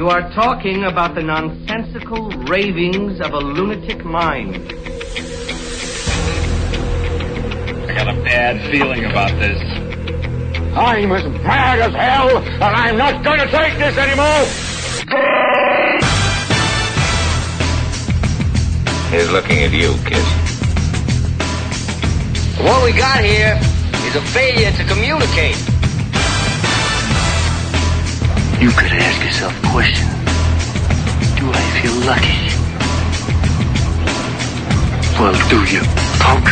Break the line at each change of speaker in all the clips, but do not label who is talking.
You are talking about the nonsensical ravings of a lunatic mind.
I got a bad feeling about this.
I'm as mad as hell, and I'm not going to take this anymore!
He's looking at you, kid.
What we got here is a failure to communicate.
You could ask yourself a question. Do I feel lucky? Well, do you, punk?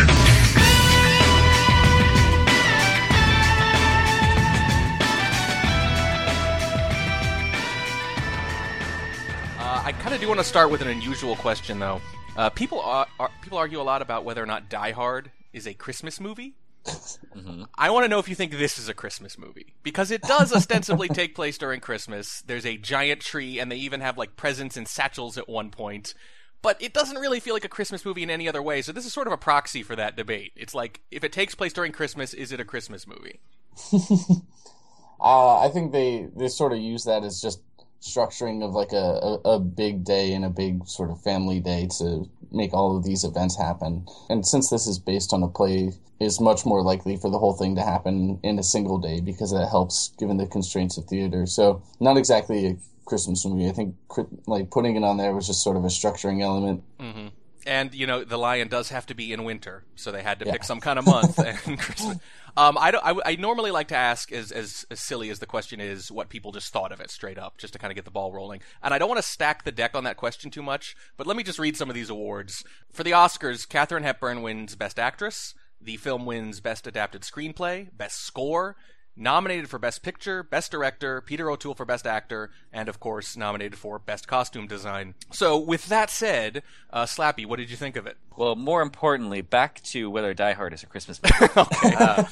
Uh, I kind of do want to start with an unusual question, though. Uh, people are, are, people argue a lot about whether or not Die Hard is a Christmas movie. I want to know if you think this is a Christmas movie because it does ostensibly take place during Christmas. There's a giant tree, and they even have like presents and satchels at one point. But it doesn't really feel like a Christmas movie in any other way. So this is sort of a proxy for that debate. It's like if it takes place during Christmas, is it a Christmas movie?
Uh, I think they they sort of use that as just structuring of like a, a, a big day and a big sort of family day to make all of these events happen. And since this is based on a play, it's much more likely for the whole thing to happen in a single day because that helps given the constraints of theater. So not exactly a Christmas movie. I think like putting it on there was just sort of a structuring element.
Mm-hmm. And you know, the lion does have to be in winter, so they had to
Yeah.
pick some kind of month. and Christmas. Um, I, don't, I, I normally like to ask, as, as as silly as the question is, what people just thought of it straight up, just to kind of get the ball rolling. And I don't want to stack the deck on that question too much, but let me just read some of these awards for the Oscars. Katharine Hepburn wins Best Actress. The film wins Best Adapted Screenplay, Best Score, nominated for Best Picture, Best Director, Peter O'Toole for Best Actor, and of course nominated for Best Costume Design. So, with that said, uh, Slappy, what did you think of it?
Well, more importantly, back to whether Die Hard is a Christmas movie. Uh,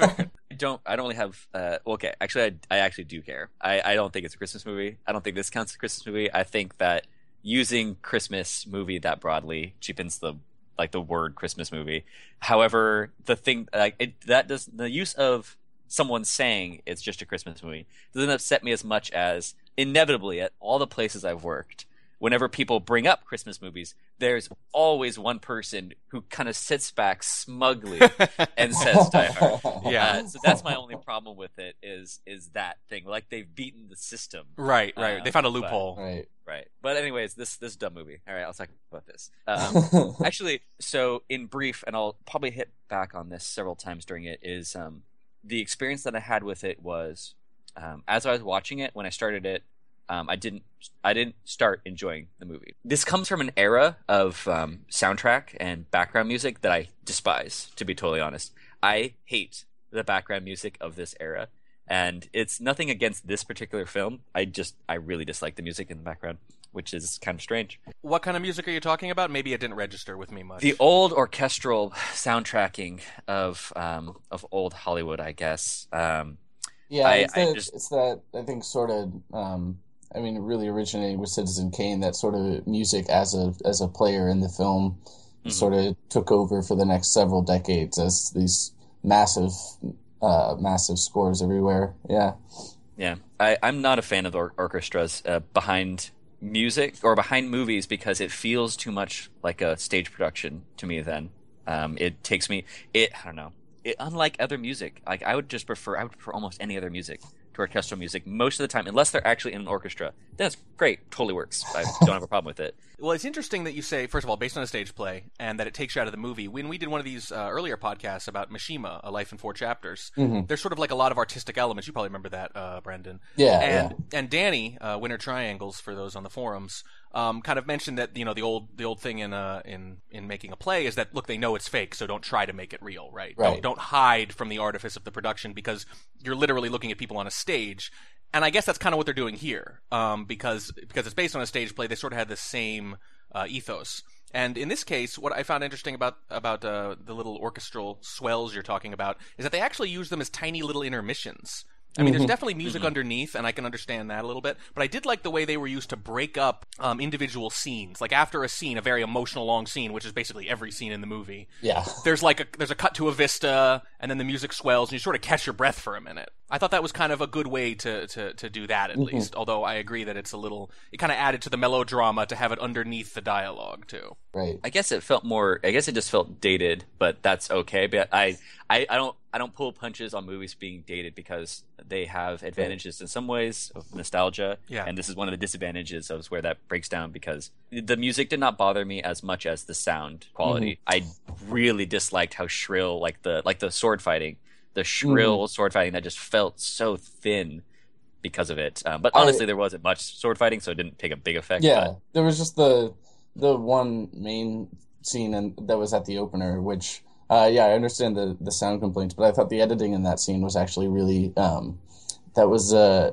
I don't. I don't really have. Uh, okay, actually, I, I actually do care. I, I don't think it's a Christmas movie. I don't think this counts as a Christmas movie. I think that using Christmas movie that broadly cheapens the like the word Christmas movie. However, the thing like it, that does the use of someone saying it's just a Christmas movie doesn't upset me as much as inevitably at all the places I've worked. Whenever people bring up Christmas movies, there's always one person who kind of sits back smugly and says Die Hard.
Yeah.
Uh, so that's my only problem with it is is that thing. Like they've beaten the system.
Right, right.
Uh,
they found a
but-
loophole.
Right.
Right. But anyways, this this dumb movie. All right, I'll talk about this. Um, actually, so in brief, and I'll probably hit back on this several times during it. Is um, the experience that I had with it was um, as I was watching it when I started it. Um, I didn't. I didn't start enjoying the movie. This comes from an era of um, soundtrack and background music that I despise. To be totally honest, I hate the background music of this era and it's nothing against this particular film. I just I really dislike the music in the background, which is kind of strange.
What kind of music are you talking about? Maybe it didn't register with me much.
The old orchestral soundtracking of um, of old Hollywood, I guess. Um,
Yeah,
I-
it's,
I
that,
just-
it's that I think sort of. Um, I mean, it really originated with Citizen Kane. That sort of music as a as a player in the film
Mhm.
sort of took over for the next several decades as these massive, uh, massive scores everywhere. Yeah,
yeah, I, I'm not a fan of or- orchestras uh, behind music or behind movies because it feels too much like a stage production to me. Then um, it takes me. It I don't know. It, unlike other music, like I would just prefer. I would prefer almost any other music to orchestral music most of the time, unless they're actually in an orchestra. Then it's great, totally works. I don't have a problem with it.
Well, it's interesting that you say, first of all, based on a stage play, and that it takes you out of the movie. When we did one of these uh, earlier podcasts about Mishima, A Life in Four Chapters,
Mhm.
there's sort of like a lot of artistic elements. You probably remember that, uh, Brendan.
Yeah,
And and Danny, uh, Winter Triangles, for those on the forums, um, kind of mentioned that you know the old the old thing in uh, in in making a play is that look they know it's fake, so don't try to make it real, right?
Right.
Don't don't hide from the artifice of the production because you're literally looking at people on a stage. And I guess that's kind of what they're doing here, um, because because it's based on a stage play. They sort of had the same uh, ethos. And in this case, what I found interesting about about uh, the little orchestral swells you're talking about is that they actually use them as tiny little intermissions. I mean, there's
Mhm.
definitely music underneath, and I can understand that a little bit. But I did like the way they were used to break up um, individual scenes. Like after a scene, a very emotional long scene, which is basically every scene in the movie.
Yeah.
There's like a there's a cut to a vista, and then the music swells, and you sort of catch your breath for a minute. I thought that was kind of a good way to to, to do that at
Mhm.
least. Although I agree that it's a little it kind of added to the melodrama to have it underneath the dialogue too.
Right.
I guess it felt more. I guess it just felt dated, but that's okay. But I, I, I don't, I don't pull punches on movies being dated because they have advantages in some ways of nostalgia.
Yeah.
And this is one of the disadvantages of where that breaks down because the music did not bother me as much as the sound quality. I really disliked how shrill, like the, like the sword fighting, the shrill sword fighting that just felt so thin because of it. Um, but
I-
honestly, there wasn't much sword fighting, so it didn't take a big effect.
Yeah,
but-
there was just the the one main scene and that was at the opener, which uh, yeah, I understand the the sound complaints, but I thought the editing in that scene was actually really um, that was uh,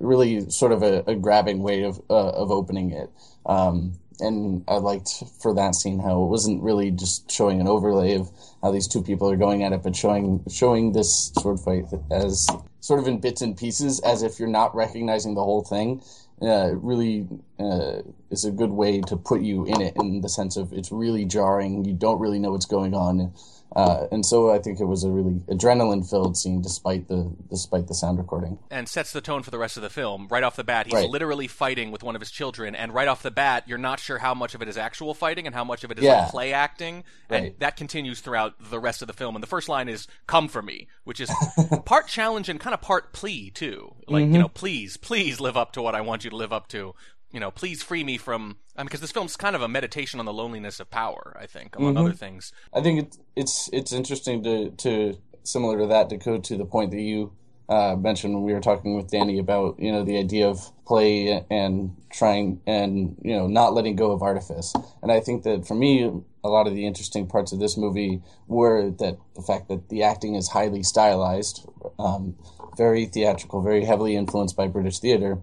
really sort of a, a grabbing way of uh, of opening it. Um, and I liked for that scene how it wasn't really just showing an overlay of how these two people are going at it, but showing showing this sword fight as sort of in bits and pieces, as if you're not recognizing the whole thing. Uh, really uh, is a good way to put you in it in the sense of it's really jarring. You don't really know what's going on, uh, and so I think it was a really adrenaline filled scene, despite the despite the sound recording.
and sets the tone for the rest of the film. Right off the bat, he's
Right.
literally fighting with one of his children, and right off the bat, you're not sure how much of it is actual fighting and how much of it is
Yeah.
like play acting, and
Right.
that continues throughout the rest of the film. And the first line is "Come for me," which is part challenge and kind of part plea too. Like
Mm-hmm.
you know, please, please live up to what I want you to live up to. You know, please free me from. I mean, because this film's kind of a meditation on the loneliness of power. I think, among
Mhm.
other things.
I think it's it's it's interesting to to similar to that to go to the point that you uh, mentioned when we were talking with Danny about you know the idea of play and trying and you know not letting go of artifice. And I think that for me, a lot of the interesting parts of this movie were that the fact that the acting is highly stylized, um, very theatrical, very heavily influenced by British theater.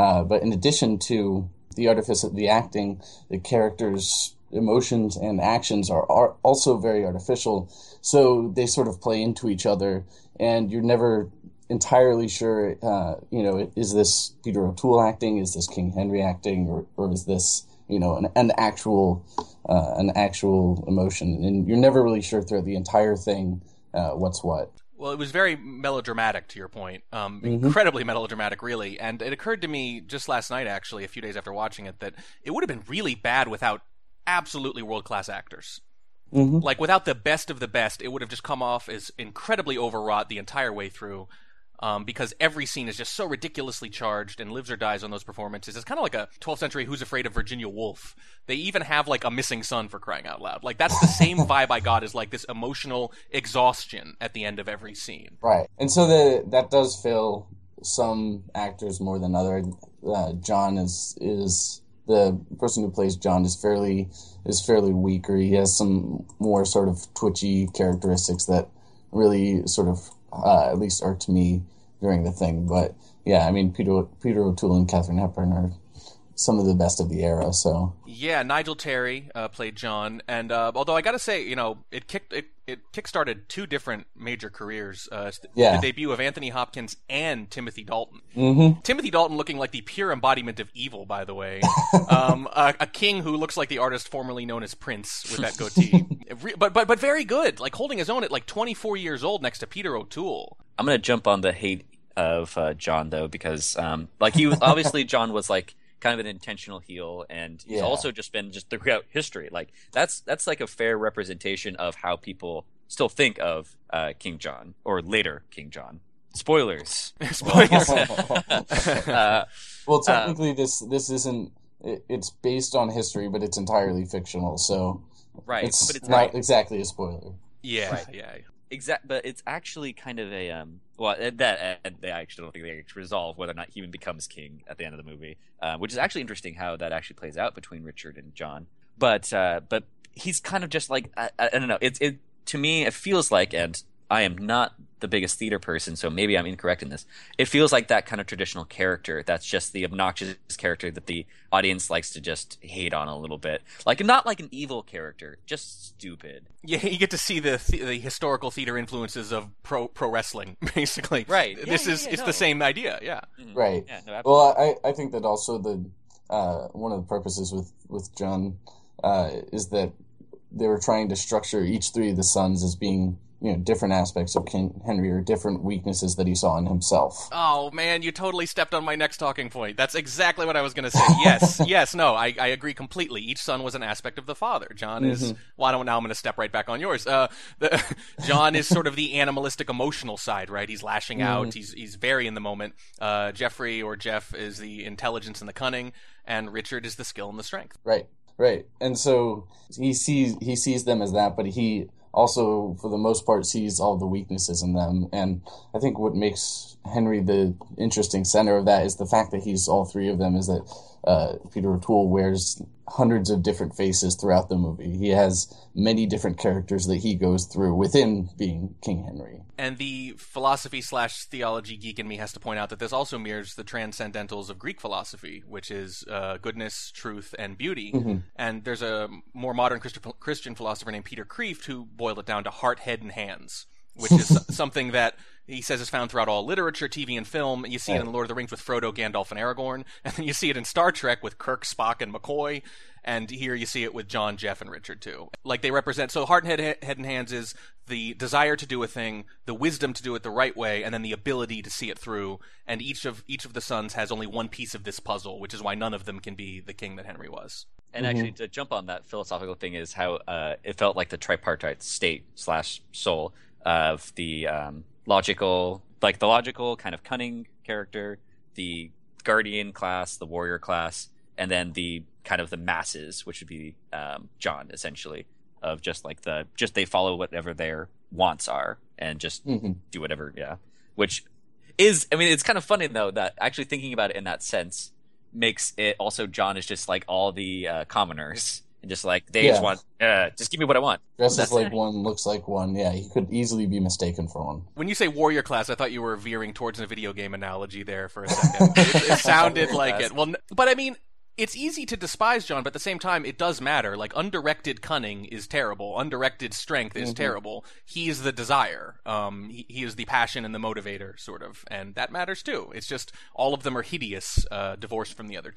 Uh, but in addition to the artifice of the acting, the characters' emotions and actions are, are also very artificial. So they sort of play into each other, and you're never entirely sure, uh, you know, is this Peter O'Toole acting? Is this King Henry acting? Or, or is this, you know, an, an actual, uh, an actual emotion? And you're never really sure throughout the entire thing uh, what's what.
Well, it was very melodramatic, to your point. Um,
Mhm.
Incredibly melodramatic, really. And it occurred to me just last night, actually, a few days after watching it, that it would have been really bad without absolutely world class actors.
Mhm.
Like, without the best of the best, it would have just come off as incredibly overwrought the entire way through. Um, because every scene is just so ridiculously charged and lives or dies on those performances. It's kind of like a 12th century Who's Afraid of Virginia Woolf. They even have like a missing son for crying out loud. Like that's the same vibe I got is like this emotional exhaustion at the end of every scene.
Right, and so the that does fail some actors more than other. Uh, John is is the person who plays John is fairly is fairly weak, or he has some more sort of twitchy characteristics that really sort of uh, at least irked me during the thing. But yeah, I mean Peter Peter O'Toole and Katharine Hepburn are some of the best of the era. So
Yeah, Nigel Terry uh, played John, and uh, although I got to say, you know, it kicked it, it kickstarted two different major careers. Uh, the,
Yeah.
the debut of Anthony Hopkins and Timothy Dalton.
Mhm.
Timothy Dalton looking like the pure embodiment of evil, by the way. um, a, a king who looks like the artist formerly known as Prince with that goatee, but but but very good, like holding his own at like 24 years old next to Peter O'Toole.
I'm gonna jump on the hate of uh, John though because um, like he was obviously John was like kind of an intentional heel and he's
Yeah.
also just been just throughout history like that's that's like a fair representation of how people still think of uh, King John or later King John. Spoilers.
Spoilers.
uh,
well, technically this this isn't. It, it's based on history, but it's entirely fictional. So
right,
it's,
but it's
not
right.
exactly a spoiler.
Yeah,
Right.
yeah.
Exact, but it's actually kind of a um. Well, that uh, they actually don't think they actually resolve whether or not even becomes king at the end of the movie, uh, which is actually interesting how that actually plays out between Richard and John. But uh, but he's kind of just like I, I, I don't know. It's it to me it feels like, and I am not the biggest theater person, so maybe I'm incorrect in this. It feels like that kind of traditional character that's just the obnoxious character that the audience likes to just hate on a little bit. Like not like an evil character, just stupid.
Yeah, you get to see the the, the historical theater influences of pro pro wrestling, basically.
Right.
This
Yeah,
is
yeah, yeah,
it's
no.
the same idea. Yeah.
Right.
Yeah, no.
Well, I, I think that also the uh, one of the purposes with with John uh, is that they were trying to structure each three of the sons as being you know different aspects of King Henry or different weaknesses that he saw in himself.
Oh man, you totally stepped on my next talking point. That's exactly what I was going to say. Yes, yes, no, I, I agree completely. Each son was an aspect of the father. John is. Well, I don't. Now I'm going to step right back on yours. Uh, the, John is sort of the animalistic, emotional side, right? He's lashing out. He's he's very in the moment. Uh, Jeffrey or Jeff is the intelligence and the cunning, and Richard is the skill and the strength.
Right. Right. And so he sees he sees them as that, but he also for the most part sees all the weaknesses in them. And i think what makes henry the interesting center of that is the fact that he's all three of them is that uh, peter o'toole wears hundreds of different faces throughout the movie. He has many different characters that he goes through within being king henry.
And the philosophy slash theology geek in me has to point out that this also mirrors the transcendentals of Greek philosophy, which is uh, goodness, truth, and beauty. And there's a more modern Christi- Christian philosopher named Peter Kreeft who boiled it down to heart, head, and hands, which is something that he says is found throughout all literature, TV, and film. You see it in The Lord of the Rings with Frodo, Gandalf, and Aragorn, and then you see it in Star Trek with Kirk, Spock, and McCoy. And here you see it with John, Jeff, and Richard too. Like they represent. So heart and head, head and hands is the desire to do a thing, the wisdom to do it the right way, and then the ability to see it through. And each of each of the sons has only one piece of this puzzle, which is why none of them can be the king that Henry was.
And actually, to jump on that philosophical thing is how uh, it felt like the tripartite state slash soul of the um, logical, like the logical kind of cunning character, the guardian class, the warrior class, and then the kind of the masses, which would be um, John essentially, of just like the just they follow whatever their wants are and just
Mhm.
do whatever. Yeah, which is I mean it's kind of funny though that actually thinking about it in that sense makes it also John is just like all the uh, commoners and just like they just want uh, just give me what I want.
dresses
That's
like
it.
one looks like one yeah he could easily be mistaken for one
When you say warrior class, I thought you were veering towards a video game analogy there for a second. it, it sounded like it. Well, but I mean, it's easy to despise John, but at the same time, it does matter. Like undirected cunning is terrible. Undirected strength is terrible. He is the desire. Um, he, he is the passion and the motivator, sort of, and that matters too. It's just all of them are hideous, uh, divorced from the other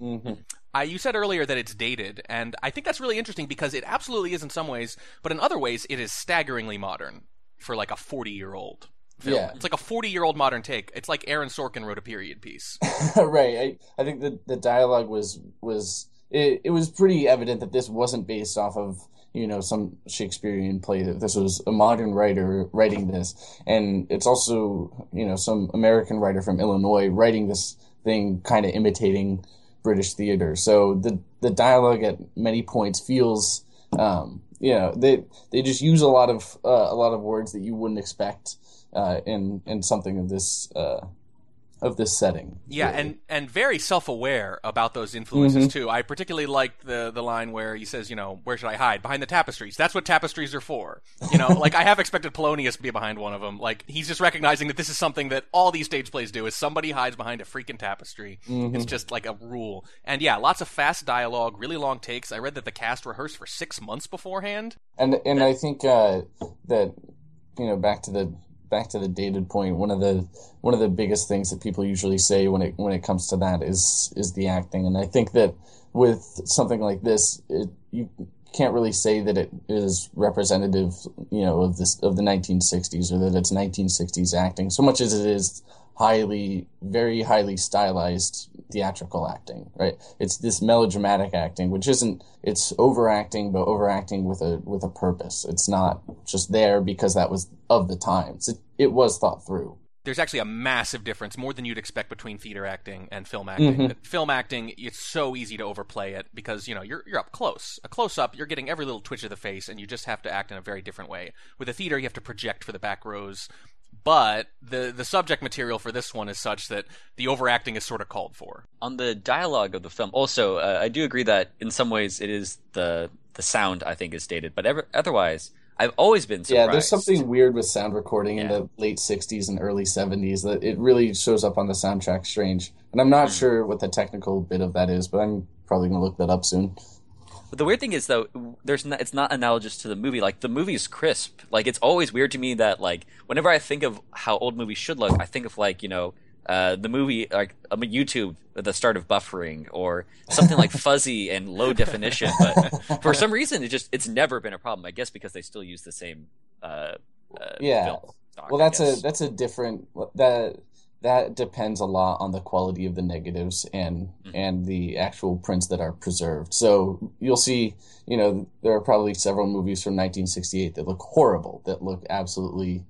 2 I, you said earlier that it's dated, and I think that's really interesting because it absolutely is in some ways, but in other ways, it is staggeringly modern for like a 40 year old film.
Yeah.
It's like a 40 year old modern take. It's like Aaron Sorkin wrote a period piece.
right. I, I think that the dialogue was was it, it was pretty evident that this wasn't based off of you know some Shakespearean play. That this was a modern writer writing this, and it's also you know some American writer from Illinois writing this thing, kind of imitating British theater. So the the dialogue at many points feels. Um, you know, they they just use a lot of uh, a lot of words that you wouldn't expect uh, in in something of this uh, of this setting.
Yeah,
really.
and and very self aware about those influences too. I particularly like the the line where he says, you know, where should I hide? Behind the tapestries. That's what tapestries are for. You know, like I have expected Polonius to be behind one of them. Like he's just recognizing that this is something that all these stage plays do is somebody hides behind a freaking tapestry. It's just like a rule. And yeah, lots of fast dialogue, really long takes. I read that the cast rehearsed for six months beforehand.
and and I think uh, that you know back to the back to the dated. One of the one of the biggest things that people usually say when it when it comes to that is is the acting, and I think that with something like this, it, you can't really say that it is representative, you know, of this of the 1960s or that it's 1960s acting so much as it is highly, very highly stylized theatrical acting, right? It's this melodramatic acting, which isn't, it's overacting, but overacting with a, with a purpose. It's not just there because that was of the times. It, it was thought through.
there's actually a massive difference, more than you'd expect between theater acting and film acting. Mm-hmm. Film acting, it's so easy to overplay it because you know you're you're up close, a close up. You're getting every little twitch of the face, and you just have to act in a very different way. With a theater, you have to project for the back rows, but the the subject material for this one is such that the overacting is sort of called for.
on the dialogue of the film also uh, i do agree that in some ways it is the the sound i think is dated but ever, otherwise I've always been surprised.
Yeah, there's something weird with sound recording in the late 60s and early 70s that it really shows up on the soundtrack strange. And I'm not sure what the technical bit of that is, but I'm probably going to look that up soon.
But the weird thing is though, there's not, it's not analogous to the movie. Like the movie's crisp. Like it's always weird to me that like whenever I think of how old movies should look, I think of like you know uh, the movie like um, YouTube at the start of buffering or something like fuzzy and low definition. But for some reason, it just it's never been a problem. I guess because they still use the same. Uh, uh,
Yeah.
stock,
Well, that's a that's a different that that depends a lot on the quality of the negatives and
Mhm.
and the actual prints that are preserved. So you'll see, you know, there are probably several movies from 1968 that look horrible, that look absolutely,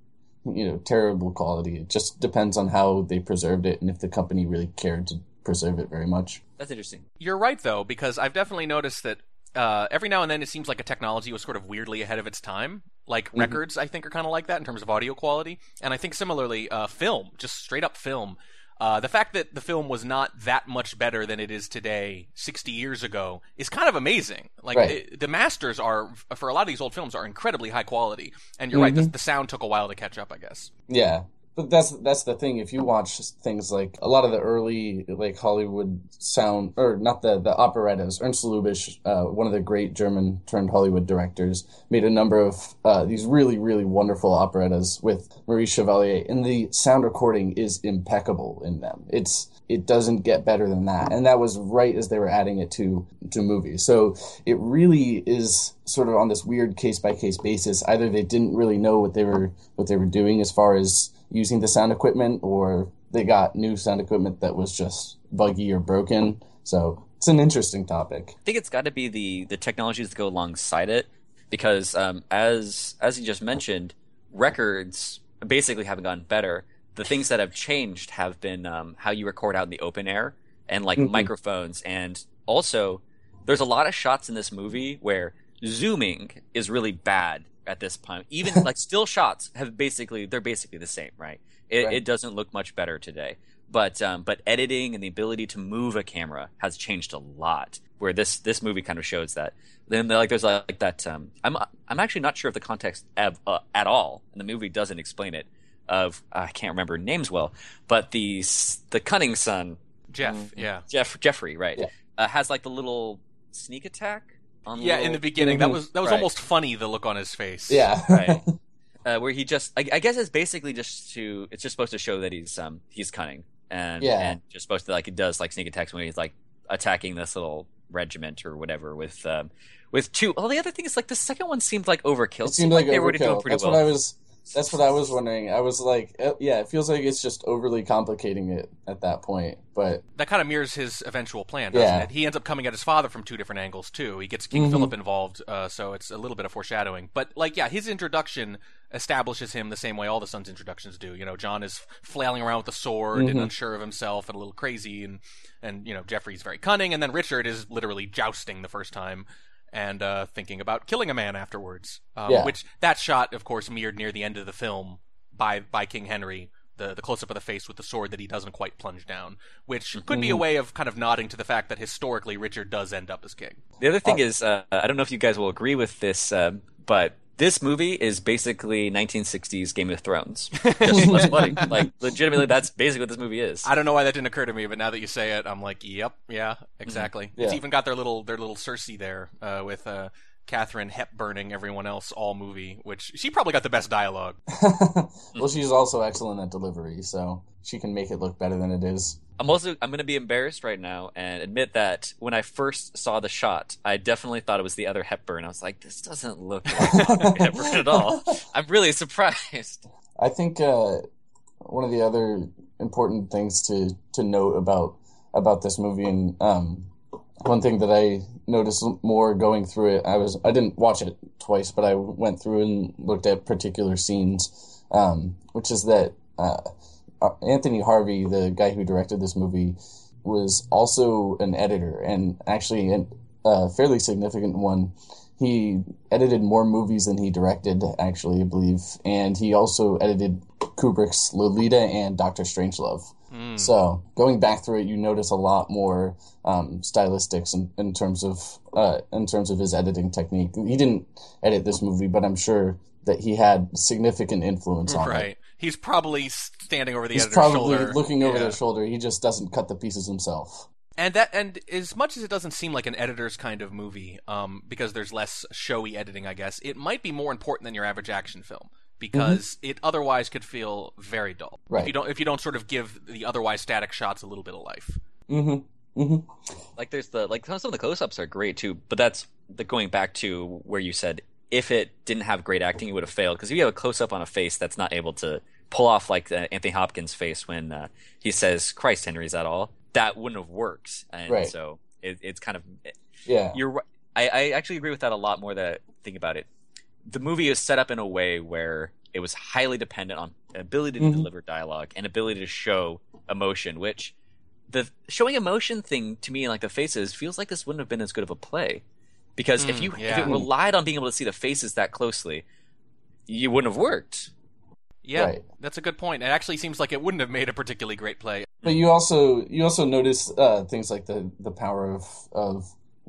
you know, terrible quality. It just depends on how they preserved it and if the company really cared to preserve it very much.
that's interesting.
You're right though, because I've definitely noticed that uh, every now and then it seems like a technology was sort of weirdly ahead of its time. Like
Mhm.
records, I think are kind of like that in terms of audio quality, and I think similarly, uh, film, just straight up film. Uh, the fact that the film was not that much better than it is today, 60 years ago, is kind of amazing. Like
Right.
it- the masters are, for a lot of these old films, are incredibly high quality. And you're right, the,
Mhm.
the sound took a while to catch up, I guess.
Yeah. But that's that's the thing. If you watch things like a lot of the early like Hollywood sound, or not the the operettas, Ernst Lubitsch, uh, one of the great German turned Hollywood directors, made a number of uh, these really really wonderful operettas with Maurice Chevalier, and the sound recording is impeccable in them. It's it doesn't get better than that, and that was right as they were adding it to to movies. So it really is sort of on this weird case by case basis. Either they didn't really know what they were what they were doing as far as using the sound equipment, or they got new sound equipment that was just buggy or broken. So it's an interesting topic.
I think it's got to be the the technologies that go alongside it, because um, as as you just mentioned, records basically haven't gotten better. The things that have changed have been um, how you record out in the open air and like
Mhm.
microphones, and also there's a lot of shots in this movie where zooming is really bad at this point. Even like still shots have basically they're basically the same, right? It,
Right.
it doesn't look much better today. But um, but editing and the ability to move a camera has changed a lot. Where this this movie kind of shows that. Then like there's like that. Um, I'm I'm actually not sure of the context of, uh, at all, and the movie doesn't explain it. Of I can't remember names well, but the the cunning son
Jeff, yeah.
Jeff Jeffrey right
Yeah.
uh, has like the little sneak attack. On the
Yeah, in the beginning, that was that was
Right.
almost funny. The look on his face.
Yeah.
right. Uh, where he just, I, I guess it's basically just to, it's just supposed to show that he's, um, he's cunning and,
Yeah.
and just supposed to like, it does like sneak attacks when he's like attacking this little regiment or whatever with, um, with two. Well, the other thing is like the second one seemed like overkill.
It seemed like
they were doing pretty
That's
well.
what I was. That's what I was wondering. I was like, uh, yeah, it feels like it's just overly complicating it at that point. But
that kind of mirrors his eventual plan, doesn't
Yeah.
it? He ends up coming at his father from two different angles too. He gets King
Mhm.
Philip involved, uh, so it's a little bit of foreshadowing. But like, yeah, his introduction establishes him the same way all the sons' introductions do. You know, John is flailing around with a sword and
Mhm.
unsure of himself and a little crazy, and and you know Jeffrey's very cunning, and then Richard is literally jousting the first time. And uh, thinking about killing a man afterwards, um,
Yeah.
which that shot, of course, mirrored near the end of the film by by King Henry, the the close up of the face with the sword that he doesn't quite plunge down, which could be a way of kind of nodding to the fact that historically Richard does end up as king.
The other
Oh.
thing is, uh, I don't know if you guys will agree with this, um, but this movie is basically 1960s Game of Thrones. Just less bloody. Like, legitimately, that's basically what this movie is.
I don't know why that didn't occur to me, but now that you say it, I'm like, yep, yeah, exactly. It's
Yeah.
even got their little their little Cersei there uh, with uh, Catherine Hepburning everyone else all movie, which she probably got the best dialogue.
well, she's also excellent at delivery, so she can make it look better than it is.
I'm also I'm going to be embarrassed right now and admit that when I first saw the shot, I definitely thought it was the other Hepburn. I was like, this doesn't look like Hepburn at all. I'm really surprised.
I think uh, one of the other important things to, to note about about this movie, and um, one thing that I noticed more going through it, I was I didn't watch it twice, but I went through and looked at particular scenes, um, which is that uh, Anthony Harvey, the guy who directed this movie, was also an editor, and actually a fairly significant one he edited more movies than he directed, actually, I believe, and he also edited Kubrick's Lolita and Doctor Strangelove.
Hmm.
So going back through it, you notice a lot more um, stylistics in, in terms of uh, in terms of his editing technique. He didn't edit this movie, but I'm sure that he had significant influence on it.
Right. He's probably standing over the
He's
editor's
probably
shoulder.
looking over
Yeah.
their shoulder. He just doesn't cut the pieces himself.
And that, and as much as it doesn't seem like an editor's kind of movie, um, because there's less showy editing, I guess it might be more important than your average action film because it otherwise could feel very dull. If
Right.
you don't, if you don't sort of give the otherwise static shots a little bit of life.
Mm-hmm. Mm-hmm.
like there's the like some of the close-ups are great too but that's the going back to where you said if it didn't have great acting it would have failed because if you have a close-up on a face that's not able to pull off like uh, anthony hopkins face when uh, he says christ henry is that all that wouldn't have worked and
Right.
so it, it's kind of
Yeah.
you're I, I actually agree with that a lot more that I think about it the movie is set up in a way where it was highly dependent on ability to
Mhm.
deliver dialogue and ability to show emotion which the showing emotion thing to me in like the faces feels like this wouldn't have been as good of a play because if
Mm,
you if it relied on being able to see the faces that closely you wouldn't have worked
Yeah,
Right.
that's a good point. It actually seems like it wouldn't have made a particularly great play.
But you also you also notice uh, things like the the power of of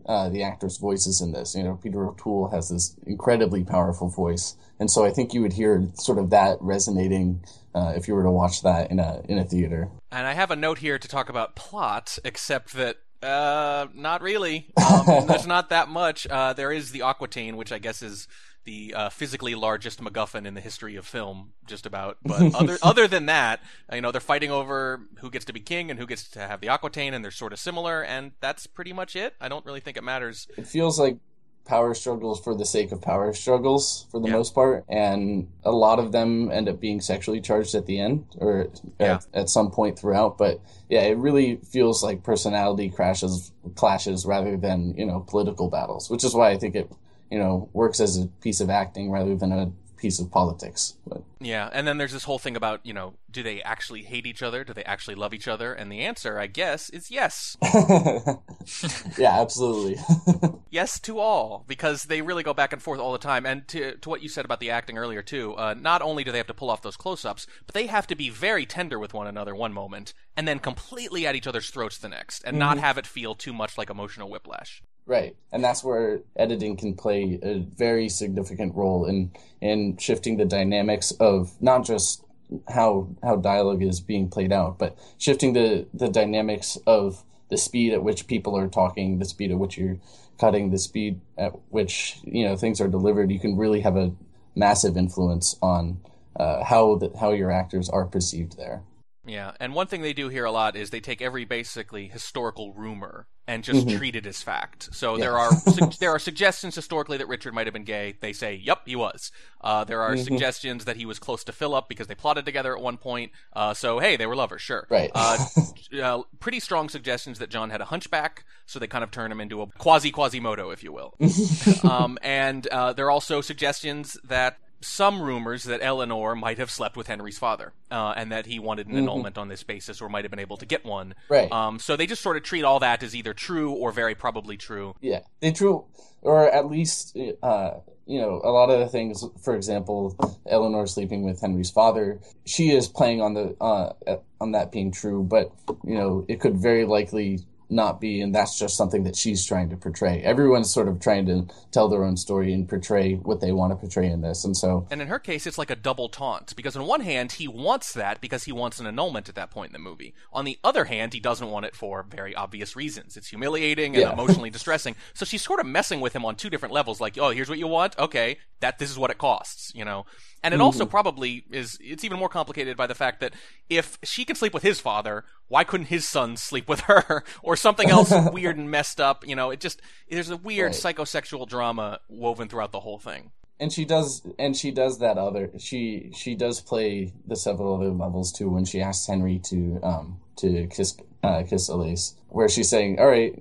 uh, the actors' voices in this. You know, Peter O'Toole has this incredibly powerful voice, and so I think you would hear sort of that resonating uh, if you were to watch that in a in a theater.
And I have a note here to talk about plot, except that uh, not really. Um, there's not that much. Uh, there is the Aquitaine, which I guess is the uh, physically largest MacGuffin in the history of film, just about. But other other than that, you know, they're fighting over who gets to be king and who gets to have the Aquitaine, and they're sort of similar, and that's pretty much it. I don't really think it matters.
It feels like power struggles for the sake of power struggles for the
Yeah.
most part, and a lot of them end up being sexually charged at the end or
Yeah.
at, at some point throughout. But yeah, it really feels like personality crashes clashes rather than you know political battles, which is why I think it you know works as a piece of acting rather than a piece of politics. But
Yeah, and then there's this whole thing about you know, do they actually hate each other? Do they actually love each other? And the answer, I guess, is yes.
yeah, absolutely.
yes to all because they really go back and forth all the time and to, to what you said about the acting earlier too uh, not only do they have to pull off those close-ups but they have to be very tender with one another one moment and then completely at each other's throats the next and not have it feel too much like emotional whiplash
Right, and that's where editing can play a very significant role in in shifting the dynamics of not just how how dialogue is being played out, but shifting the the dynamics of the speed at which people are talking, the speed at which you're cutting, the speed at which you know things are delivered. You can really have a massive influence on uh, how the, how your actors are perceived there.
Yeah and one thing they do here a lot is they take every basically historical rumor and just treat it as fact. So there are su- there are suggestions historically that richard might have been gay. They say yep he was. Uh, there are suggestions that he was close to philip because they plotted together at one point. Uh, so hey they were lovers sure.
Right.
uh, uh, pretty strong suggestions that John had a hunchback, so they kind of turn him into a quasi Quasimodo, if you will. um, and uh, there are also suggestions that some rumors that Eleanor might have slept with Henry's father, uh, and that he wanted an annulment on this basis, or might have been able to get one.
Right.
Um, so they just sort of treat all that as either true or very probably true.
Yeah, they true, or at least, uh, you know, a lot of the things. For example, Eleanor sleeping with Henry's father. She is playing on the uh, on that being true, but you know, it could very likely not be, and that's just something that she's trying to portray. Everyone's sort of trying to tell their own story and portray what they want to portray in this, and so
And in her case, it's like a double taunt because on one hand, he wants that because he wants an annulment at that point in the movie. On the other hand, he doesn't want it for very obvious reasons. It's humiliating and
Yeah.
emotionally distressing. So she's sort of messing with him on two different levels. Like, oh, here's what you want. Okay, that this is what it costs. You know. And it also probably is. It's even more complicated by the fact that if she can sleep with his father, why couldn't his son sleep with her or something else weird and messed up? You know, it just there's a weird
Right.
psychosexual drama woven throughout the whole thing.
and she does and she does that other she she does play the several other levels too when she asks henry to um to kiss uh kiss elise where she's saying all right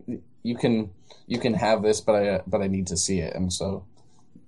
you can you can have this but i but i need to see it and so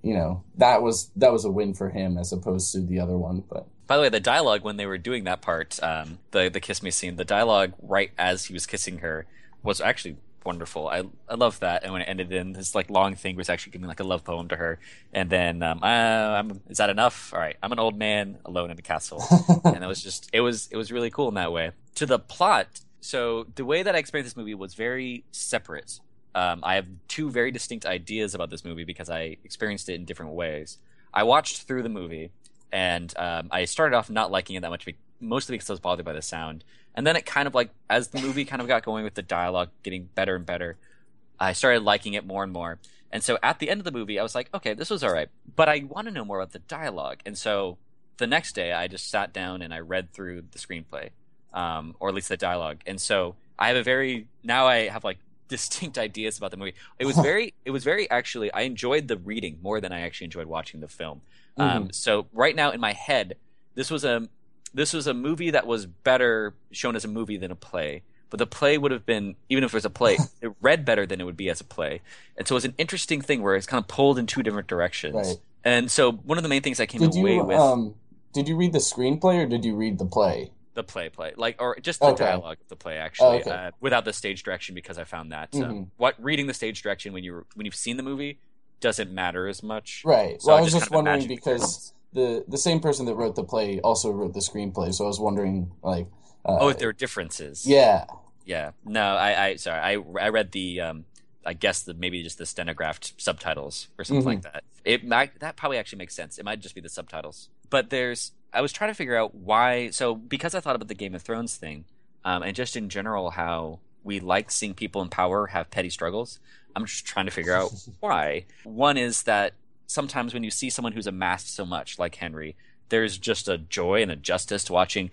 you know that was that was a win for him as opposed to the other one but
By the way, the dialogue when they were doing that part, um, the the kiss me scene, the dialogue right as he was kissing her was actually wonderful. I I loved that, and when it ended in this like long thing was actually giving like a love poem to her, and then um, uh, I'm, is that enough? All right, I'm an old man alone in a castle, and it was just it was it was really cool in that way. to the plot, so the way that I experienced this movie was very separate. Um, I have two very distinct ideas about this movie because I experienced it in different ways. I watched through the movie, and um, I started off not liking it that much, mostly because I was bothered by the sound. And then it kind of like, as the movie kind of got going with the dialogue getting better and better, I started liking it more and more. And so at the end of the movie, I was like, okay, this was all right, but I want to know more about the dialogue. And so the next day, I just sat down and I read through the screenplay, um, or at least the dialogue. And so I have a very now I have like distinct ideas about the movie. It was very, it was very actually. I enjoyed the reading more than I actually enjoyed watching the film. Um,
Mm-hmm.
so right now in my head, this was a this was a movie that was better shown as a movie than a play. But the play would have been, even if it was a play, it read better than it would be as a play. And so it was an interesting thing where it's kind of pulled in two different directions.
Right.
And so one of the main things I came
Did
away
you
with
um did you read the screenplay or did you read the play?
The play play like or just the
Okay.
dialogue of the play actually
okay.
uh, without the stage direction because I found that um,
Mhm.
what reading the stage direction when you when you've seen the movie doesn't matter as much.
Right.
So
well,
I
I was
just
just wondering because the the same person that wrote the play also wrote the screenplay, so I was wondering like uh,
Oh, if there are differences.
yeah.
Yeah. No, I, I sorry, I I read the um I guess the maybe just the stenographed subtitles or something like that. It might that probably actually makes sense. It might just be the subtitles. But there's I was trying to figure out why so because I thought about the Game of Thrones thing, um, and just in general how we like seeing people in power have petty struggles. I'm just trying to figure out why. One is that sometimes when you see someone who's amassed so much, like Henry, there's just a joy and a justice to watching.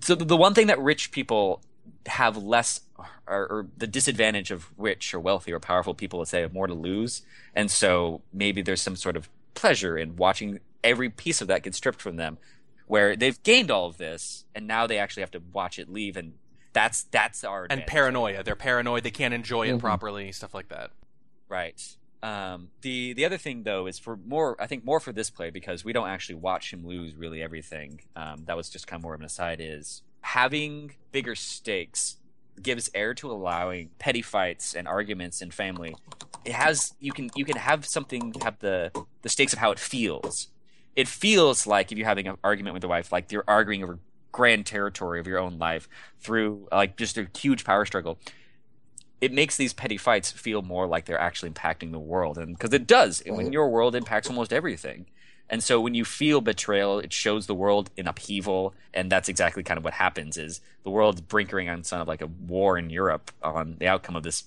So the, the one thing that rich people have less, or, or the disadvantage of rich or wealthy or powerful people is they have more to lose, and so maybe there's some sort of pleasure in watching every piece of that get stripped from them, where they've gained all of this and now they actually have to watch it leave, and that's that's our
And paranoia. They're paranoid. They can't enjoy it
Mhm.
properly. Stuff like that.
Right. Um, the the other thing though is for more I think more for this play because we don't actually watch him lose really everything. Um, that was just kind of more of an aside. Is having bigger stakes gives air to allowing petty fights and arguments in family. It has you can you can have something have the the stakes of how it feels. It feels like if you're having an argument with your wife, like you're arguing over grand territory of your own life through like just a huge power struggle it makes these petty fights feel more like they're actually impacting the world. And because it does. When your world impacts almost everything. And so when you feel betrayal it shows the world in upheaval. And that's exactly kind of what happens is the world's brinkering on some of like a war in europe on the outcome of this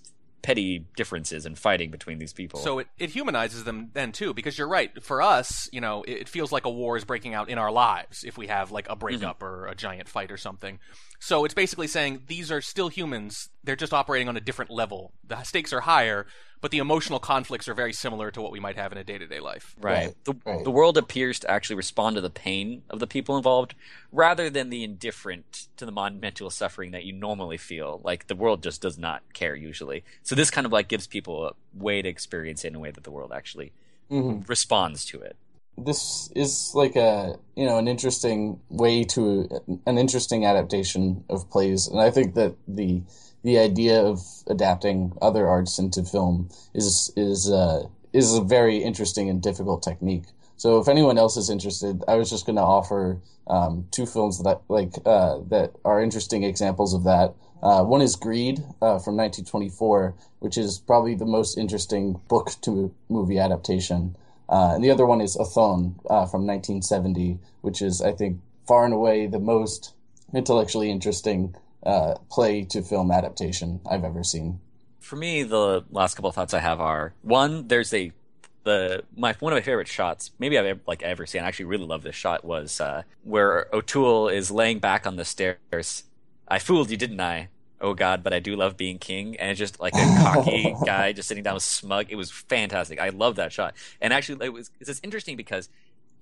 petty differences and fighting between these people
So it, it humanizes them then too, because you're right. For us, you know, it, it feels like a war is breaking out in our lives if we have like a breakup mm-hmm. or a giant fight or something. So it's basically saying these are still humans. They're just operating on a different level. The stakes are higher, but the emotional conflicts are very similar to what we might have in a day to day life.
Right.
Right,
The,
right.
the world appears to actually respond to the pain of the people involved rather than the indifferent to the monumental suffering that you normally feel. Like the world just does not care usually. So this kind of like gives people a way to experience it in a way that the world actually
Mhm.
responds to it.
This is like a you know an interesting way to an interesting adaptation of plays, and I think that the the idea of adapting other arts into film is is uh, is a very interesting and difficult technique. So if anyone else is interested, I was just going to offer um, two films that I, like uh, that are interesting examples of that. Uh, one is Greed uh, from 1924, which is probably the most interesting book to movie adaptation. Uh, and the other one is Othon uh, from 1970, which is, I think, far and away the most intellectually interesting uh, play to film adaptation I've ever seen.
For me, the last couple of thoughts I have are one, there's a the my one of my favorite shots, maybe I've ever, like ever seen. I actually really love this shot. Was uh, where O'Toole is laying back on the stairs. I fooled you, didn't I? Oh God, but I do love being king, and it's just like a cocky guy just sitting down with smug. It was fantastic. I love that shot, and actually, it was it's interesting because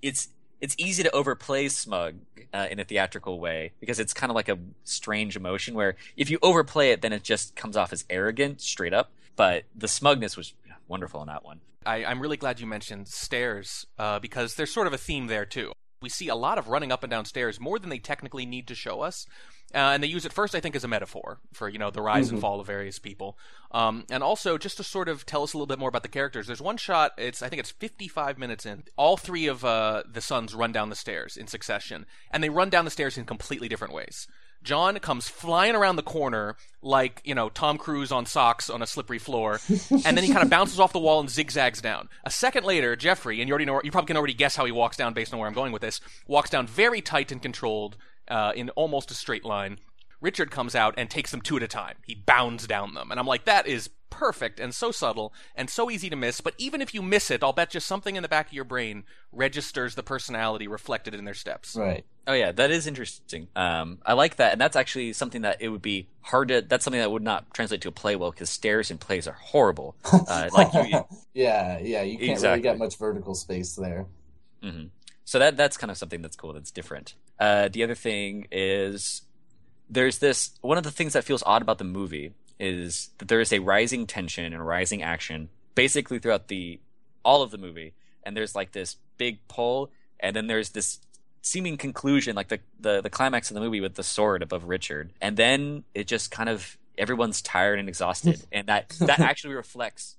it's it's easy to overplay smug uh, in a theatrical way because it's kind of like a strange emotion where if you overplay it, then it just comes off as arrogant, straight up. But the smugness was wonderful in that one.
I, I'm really glad you mentioned stairs uh, because there's sort of a theme there too. We see a lot of running up and down stairs more than they technically need to show us, uh, and they use it first, I think, as a metaphor for you know the rise and fall of various people, um, and also just to sort of tell us a little bit more about the characters. There's one shot. It's I think it's 55 minutes in. All three of uh, the sons run down the stairs in succession, and they run down the stairs in completely different ways. John comes flying around the corner like, you know, Tom Cruise on socks on a slippery floor, and then he kind of bounces off the wall and zigzags down. A second later, Jeffrey, and you already know, you probably can already guess how he walks down based on where I'm going with this, walks down very tight and controlled uh, in almost a straight line. Richard comes out and takes them two at a time. He bounds down them. And I'm like, that is perfect and so subtle and so easy to miss. But even if you miss it, I'll bet you something in the back of your brain registers the personality reflected in their steps.
Right.
Oh yeah, that is interesting. Um, I like that, and that's actually something that it would be hard to. That's something that would not translate to a play well because stairs and plays are horrible. Uh, like you,
yeah, yeah, you can't
Exactly.
really get much vertical space there.
hmm So that that's kind of something that's cool. That's different. Uh, the other thing is there's this one of the things that feels odd about the movie is that there is a rising tension and rising action basically throughout the all of the movie, and there's like this big pull, and then there's this seeming conclusion, like the the, the climax of the movie with the sword above Richard, and then it just kind of everyone's tired and exhausted, and that that actually reflects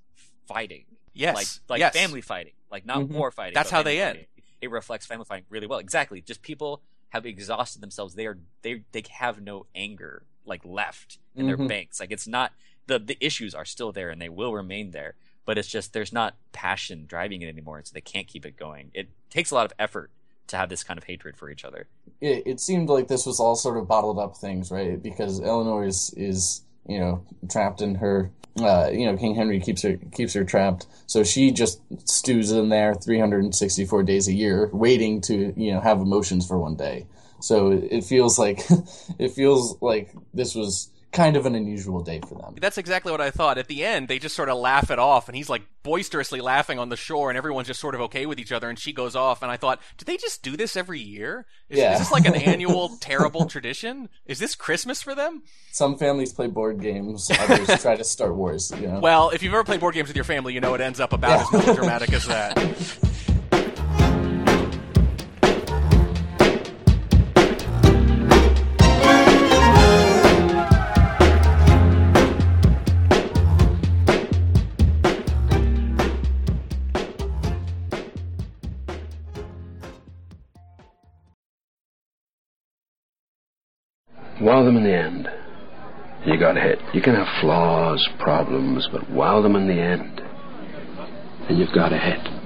fighting
Yes.
like like
yes.
family fighting, like not
Mhm.
war fighting.
That's how they
family
end.
It reflects family fighting really well. Exactly. Just people have exhausted themselves. They are they they have no anger like left in their
Mhm.
banks. Like it's not the the issues are still there and they will remain there. But it's just there's not passion driving it anymore, so they can't keep it going. It takes a lot of effort to have this kind of hatred for each other.
It, it seemed like this was all sort of bottled up things, right? Because Eleanor is, is you know trapped in her. Uh, you know, King Henry keeps her keeps her trapped, so she just stews in there 364 days a year, waiting to you know have emotions for one day. So it, feels like it feels like this was kind of an unusual day for them.
That's exactly what I thought. At the end, they just sort of laugh it off, and he's like boisterously laughing on the shore, and everyone's just sort of okay with each other, and she goes off. And I thought, do they just do this every year? Is,
Yeah.
is this like an annual terrible tradition? Is this Christmas for them?
Some families play board games, others try to start wars. You know.
Well, if you've ever played board games with your family, you know it ends up about as melodramatic as that.
Wow them in the end. You got hit. You can have flaws, problems, but wow them in the end. And you've got a hit.